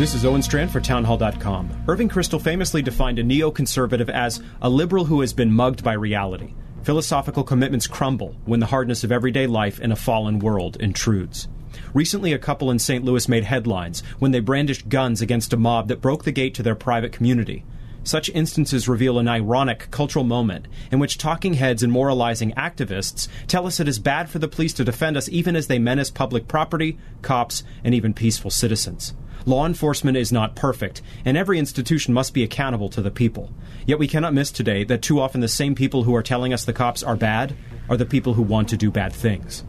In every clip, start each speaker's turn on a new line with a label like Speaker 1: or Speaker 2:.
Speaker 1: This is Owen Strachan for Townhall.com. Irving Kristol famously defined a neoconservative as a liberal who has been mugged by reality. Philosophical commitments crumble when the hardness of everyday life in a fallen world intrudes. Recently, a couple in St. Louis made headlines when they brandished guns against a mob that broke the gate to their private community. Such instances reveal an ironic cultural moment in which talking heads and moralizing activists tell us it is bad for the police to defend us even as they menace public property, cops, and even peaceful citizens. Law enforcement is not perfect, and every institution must be accountable to the people. Yet we cannot miss today that too often the same people who are telling us the cops are bad are the people who want to do bad things.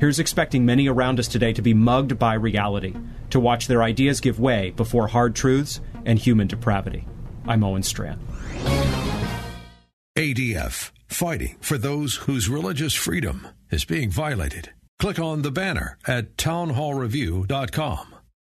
Speaker 1: Here's expecting many around us today to be mugged by reality, to watch their ideas give way before hard truths and human depravity. I'm Owen Strachan.
Speaker 2: ADF, fighting for those whose religious freedom is being violated. Click on the banner at townhallreview.com.